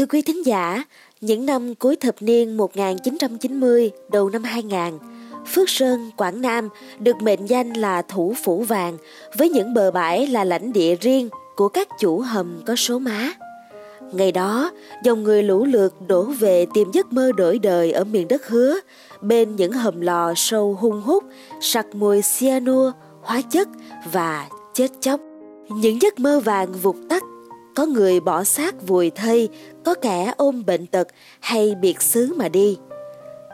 Thưa quý thính giả, những năm cuối thập niên 1990, đầu năm 2000, Phước Sơn, Quảng Nam được mệnh danh là thủ phủ vàng với những bờ bãi là lãnh địa riêng của các chủ hầm có số má. Ngày đó, dòng người lũ lượt đổ về tìm giấc mơ đổi đời ở miền đất hứa, bên những hầm lò sâu hung hút, sặc mùi cyanua, hóa chất và chết chóc. Những giấc mơ vàng vụt tắt, có người bỏ xác vùi thây, có kẻ ôm bệnh tật hay biệt xứ mà đi.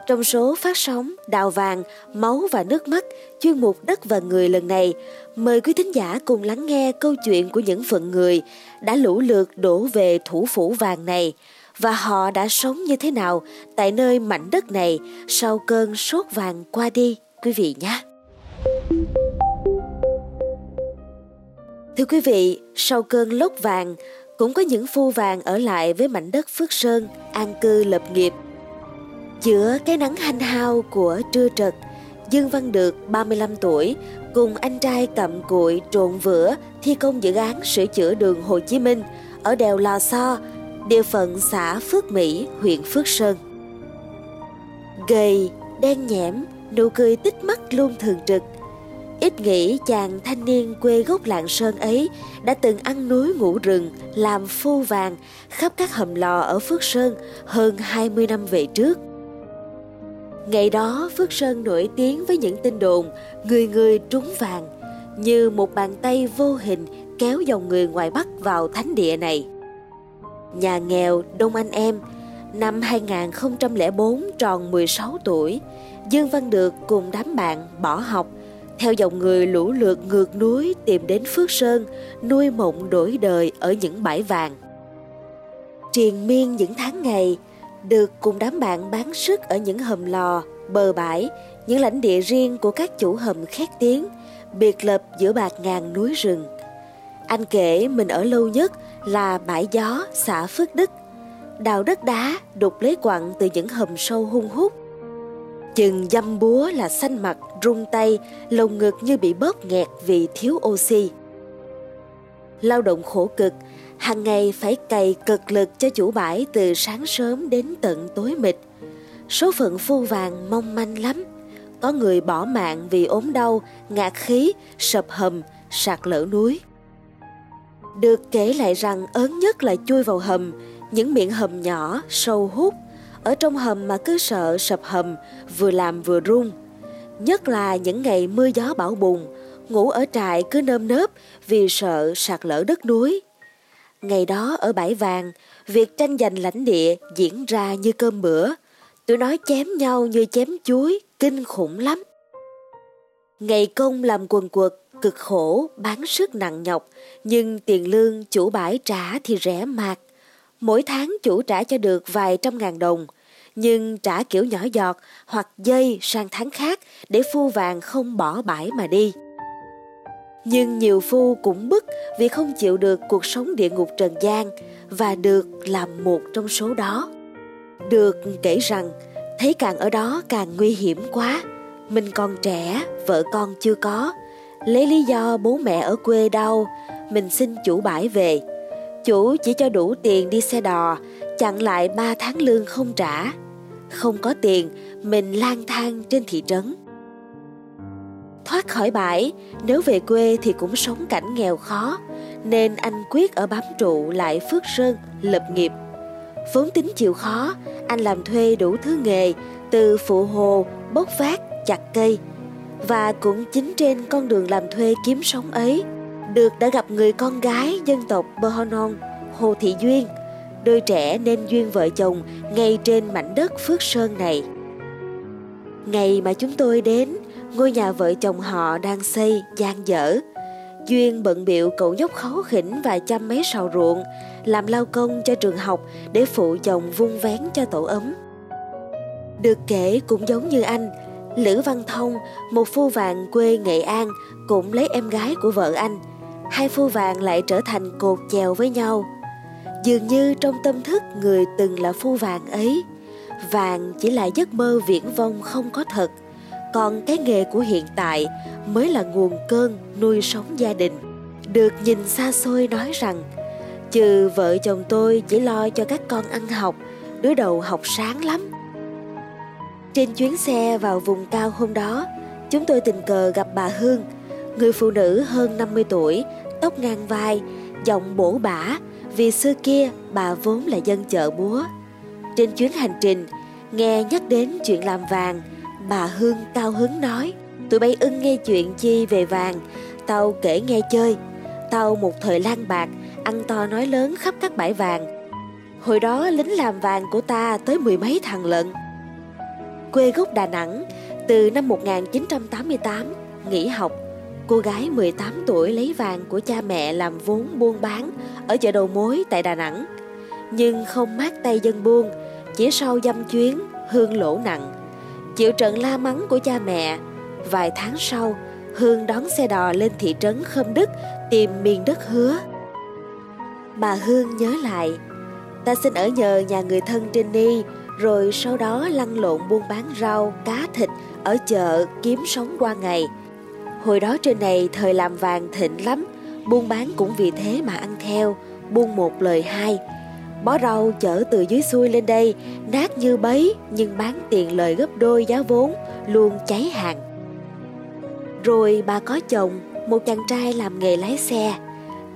Trong số phát sóng Đào vàng, máu và nước mắt chuyên mục Đất và Người lần này, mời quý thính giả cùng lắng nghe câu chuyện của những phận người đã lũ lượt đổ về thủ phủ vàng này và họ đã sống như thế nào tại nơi mảnh đất này sau cơn sốt vàng qua đi quý vị nhé. Thưa quý vị, sau cơn lốc vàng, cũng có những phu vàng ở lại với mảnh đất Phước Sơn, an cư lập nghiệp. Giữa cái nắng hanh hao của trưa trật, Dương Văn Được, 35 tuổi, cùng anh trai cầm cụi trộn vữa thi công dự án sửa chữa đường Hồ Chí Minh ở đèo Lò So, địa phận xã Phước Mỹ, huyện Phước Sơn. Gầy, đen nhẽm, nụ cười tích mắt luôn thường trực – Ít nghĩ chàng thanh niên quê gốc Lạng Sơn ấy đã từng ăn núi ngủ rừng, làm phu vàng khắp các hầm lò ở Phước Sơn hơn 20 năm về trước. Ngày đó Phước Sơn nổi tiếng với những tin đồn người người trúng vàng như một bàn tay vô hình kéo dòng người ngoài Bắc vào thánh địa này. Nhà nghèo Đông Anh Em năm 2004 tròn 16 tuổi, Dương Văn Được cùng đám bạn bỏ học theo dòng người lũ lượt ngược núi tìm đến Phước Sơn, nuôi mộng đổi đời ở những bãi vàng. Triền miên những tháng ngày, được cùng đám bạn bán sức ở những hầm lò, bờ bãi, những lãnh địa riêng của các chủ hầm khét tiếng, biệt lập giữa bạc ngàn núi rừng. Anh kể mình ở lâu nhất là bãi gió xã Phước Đức, đào đất đá đục lấy quặng từ những hầm sâu hung hút Chừng dăm búa là xanh mặt, rung tay, lồng ngực như bị bóp nghẹt vì thiếu oxy. Lao động khổ cực, hàng ngày phải cày cực lực cho chủ bãi từ sáng sớm đến tận tối mịt. Số phận phu vàng mong manh lắm. Có người bỏ mạng vì ốm đau, ngạt khí, sập hầm, sạt lở núi. Được kể lại rằng ớn nhất là chui vào hầm, những miệng hầm nhỏ, sâu hút, ở trong hầm mà cứ sợ sập hầm, vừa làm vừa run. Nhất là những ngày mưa gió bão bùng, ngủ ở trại cứ nơm nớp vì sợ sạt lở đất núi. Ngày đó ở bãi vàng, việc tranh giành lãnh địa diễn ra như cơm bữa. Tụi nói chém nhau như chém chuối, kinh khủng lắm. Ngày công làm quần quật, cực khổ, bán sức nặng nhọc, nhưng tiền lương chủ bãi trả thì rẻ mạt. Mỗi tháng chủ trả cho được vài trăm ngàn đồng, nhưng trả kiểu nhỏ giọt hoặc dây sang tháng khác để phu vàng không bỏ bãi mà đi. Nhưng nhiều phu cũng bức vì không chịu được cuộc sống địa ngục trần gian và được làm một trong số đó. Được kể rằng thấy càng ở đó càng nguy hiểm quá. Mình còn trẻ, vợ con chưa có. Lấy lý do bố mẹ ở quê đau, mình xin chủ bãi về. Chủ chỉ cho đủ tiền đi xe đò, chặn lại 3 tháng lương không trả không có tiền, mình lang thang trên thị trấn. Thoát khỏi bãi, nếu về quê thì cũng sống cảnh nghèo khó, nên anh quyết ở bám trụ lại Phước Sơn, lập nghiệp. Vốn tính chịu khó, anh làm thuê đủ thứ nghề, từ phụ hồ, bốc vác, chặt cây. Và cũng chính trên con đường làm thuê kiếm sống ấy, được đã gặp người con gái dân tộc Bohonon, Hồ Thị Duyên, đôi trẻ nên duyên vợ chồng ngay trên mảnh đất Phước Sơn này. Ngày mà chúng tôi đến, ngôi nhà vợ chồng họ đang xây, gian dở. Duyên bận biệu cậu nhóc khó khỉnh và chăm mấy sào ruộng, làm lao công cho trường học để phụ chồng vung vén cho tổ ấm. Được kể cũng giống như anh, Lữ Văn Thông, một phu vàng quê Nghệ An, cũng lấy em gái của vợ anh. Hai phu vàng lại trở thành cột chèo với nhau – dường như trong tâm thức người từng là phu vàng ấy vàng chỉ là giấc mơ viễn vông không có thật. Còn cái nghề của hiện tại mới là nguồn cơn nuôi sống gia đình. Được nhìn xa xôi nói rằng Trừ vợ chồng tôi chỉ lo cho các con ăn học, đứa đầu học sáng lắm. Trên chuyến xe vào vùng cao hôm đó, chúng tôi tình cờ gặp bà Hương, người phụ nữ hơn 50 tuổi, tóc ngang vai, giọng bổ bả vì xưa kia bà vốn là dân chợ búa. Trên chuyến hành trình, nghe nhắc đến chuyện làm vàng, bà Hương cao hứng nói, tụi bay ưng nghe chuyện chi về vàng, tao kể nghe chơi. Tao một thời lang bạc, ăn to nói lớn khắp các bãi vàng. Hồi đó lính làm vàng của ta tới mười mấy thằng lận. Quê gốc Đà Nẵng, từ năm 1988, nghỉ học, cô gái 18 tuổi lấy vàng của cha mẹ làm vốn buôn bán ở chợ đầu mối tại Đà Nẵng. Nhưng không mát tay dân buôn, chỉ sau dăm chuyến, Hương lỗ nặng. Chịu trận la mắng của cha mẹ, vài tháng sau, Hương đón xe đò lên thị trấn Khâm Đức tìm miền đất hứa. Bà Hương nhớ lại, ta xin ở nhờ nhà người thân trên đi, rồi sau đó lăn lộn buôn bán rau, cá thịt ở chợ kiếm sống qua ngày. Hồi đó trên này thời làm vàng thịnh lắm, buôn bán cũng vì thế mà ăn theo, buôn một lời hai. Bó rau chở từ dưới xuôi lên đây, nát như bấy nhưng bán tiền lời gấp đôi giá vốn, luôn cháy hàng. Rồi bà có chồng, một chàng trai làm nghề lái xe.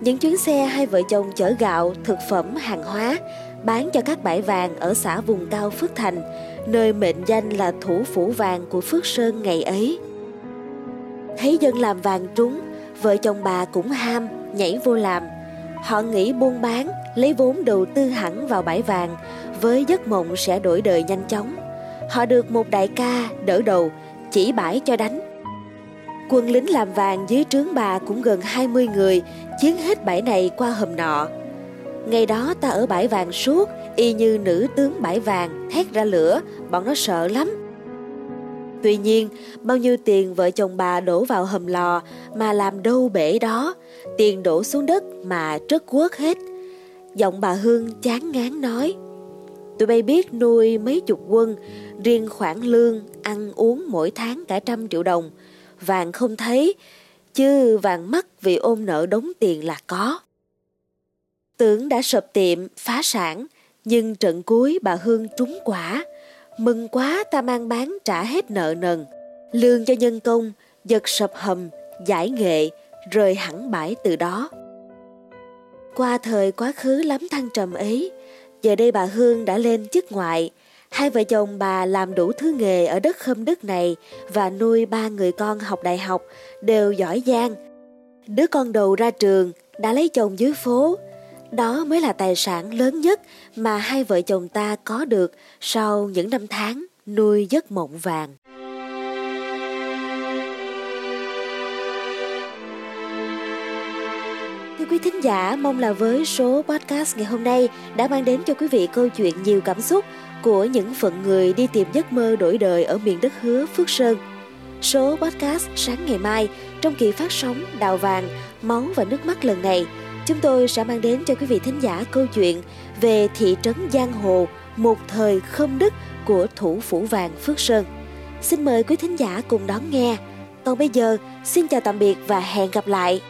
Những chuyến xe hai vợ chồng chở gạo, thực phẩm, hàng hóa bán cho các bãi vàng ở xã vùng cao Phước Thành, nơi mệnh danh là thủ phủ vàng của Phước Sơn ngày ấy. Thấy dân làm vàng trúng, vợ chồng bà cũng ham, nhảy vô làm. Họ nghĩ buôn bán, lấy vốn đầu tư hẳn vào bãi vàng với giấc mộng sẽ đổi đời nhanh chóng. Họ được một đại ca đỡ đầu, chỉ bãi cho đánh Quân lính làm vàng dưới trướng bà cũng gần 20 người, chiến hết bãi này qua hầm nọ. Ngày đó ta ở bãi vàng suốt, y như nữ tướng bãi vàng, thét ra lửa, bọn nó sợ lắm. Tuy nhiên, bao nhiêu tiền vợ chồng bà đổ vào hầm lò mà làm đâu bể đó, tiền đổ xuống đất mà trất quất hết. Giọng bà Hương chán ngán nói, tụi bay biết nuôi mấy chục quân, riêng khoản lương, ăn uống mỗi tháng cả trăm triệu đồng, vàng không thấy, chứ vàng mất vì ôm nợ đóng tiền là có. Tưởng đã sập tiệm, phá sản, nhưng trận cuối bà Hương trúng quả. Mừng quá ta mang bán trả hết nợ nần. Lương cho nhân công, giật sập hầm, giải nghệ, rời hẳn bãi từ đó. Qua thời quá khứ lắm thăng trầm ấy, giờ đây bà Hương đã lên chức ngoại, Hai vợ chồng bà làm đủ thứ nghề ở đất khâm đức này và nuôi ba người con học đại học đều giỏi giang. Đứa con đầu ra trường đã lấy chồng dưới phố. Đó mới là tài sản lớn nhất mà hai vợ chồng ta có được sau những năm tháng nuôi giấc mộng vàng. Thưa quý thính giả, mong là với số podcast ngày hôm nay đã mang đến cho quý vị câu chuyện nhiều cảm xúc của những phận người đi tìm giấc mơ đổi đời ở miền đất hứa Phước Sơn. Số podcast sáng ngày mai trong kỳ phát sóng Đào Vàng, Máu và Nước mắt lần này, chúng tôi sẽ mang đến cho quý vị thính giả câu chuyện về thị trấn Giang Hồ, một thời khâm đức của thủ phủ vàng Phước Sơn. Xin mời quý thính giả cùng đón nghe. Còn bây giờ, xin chào tạm biệt và hẹn gặp lại.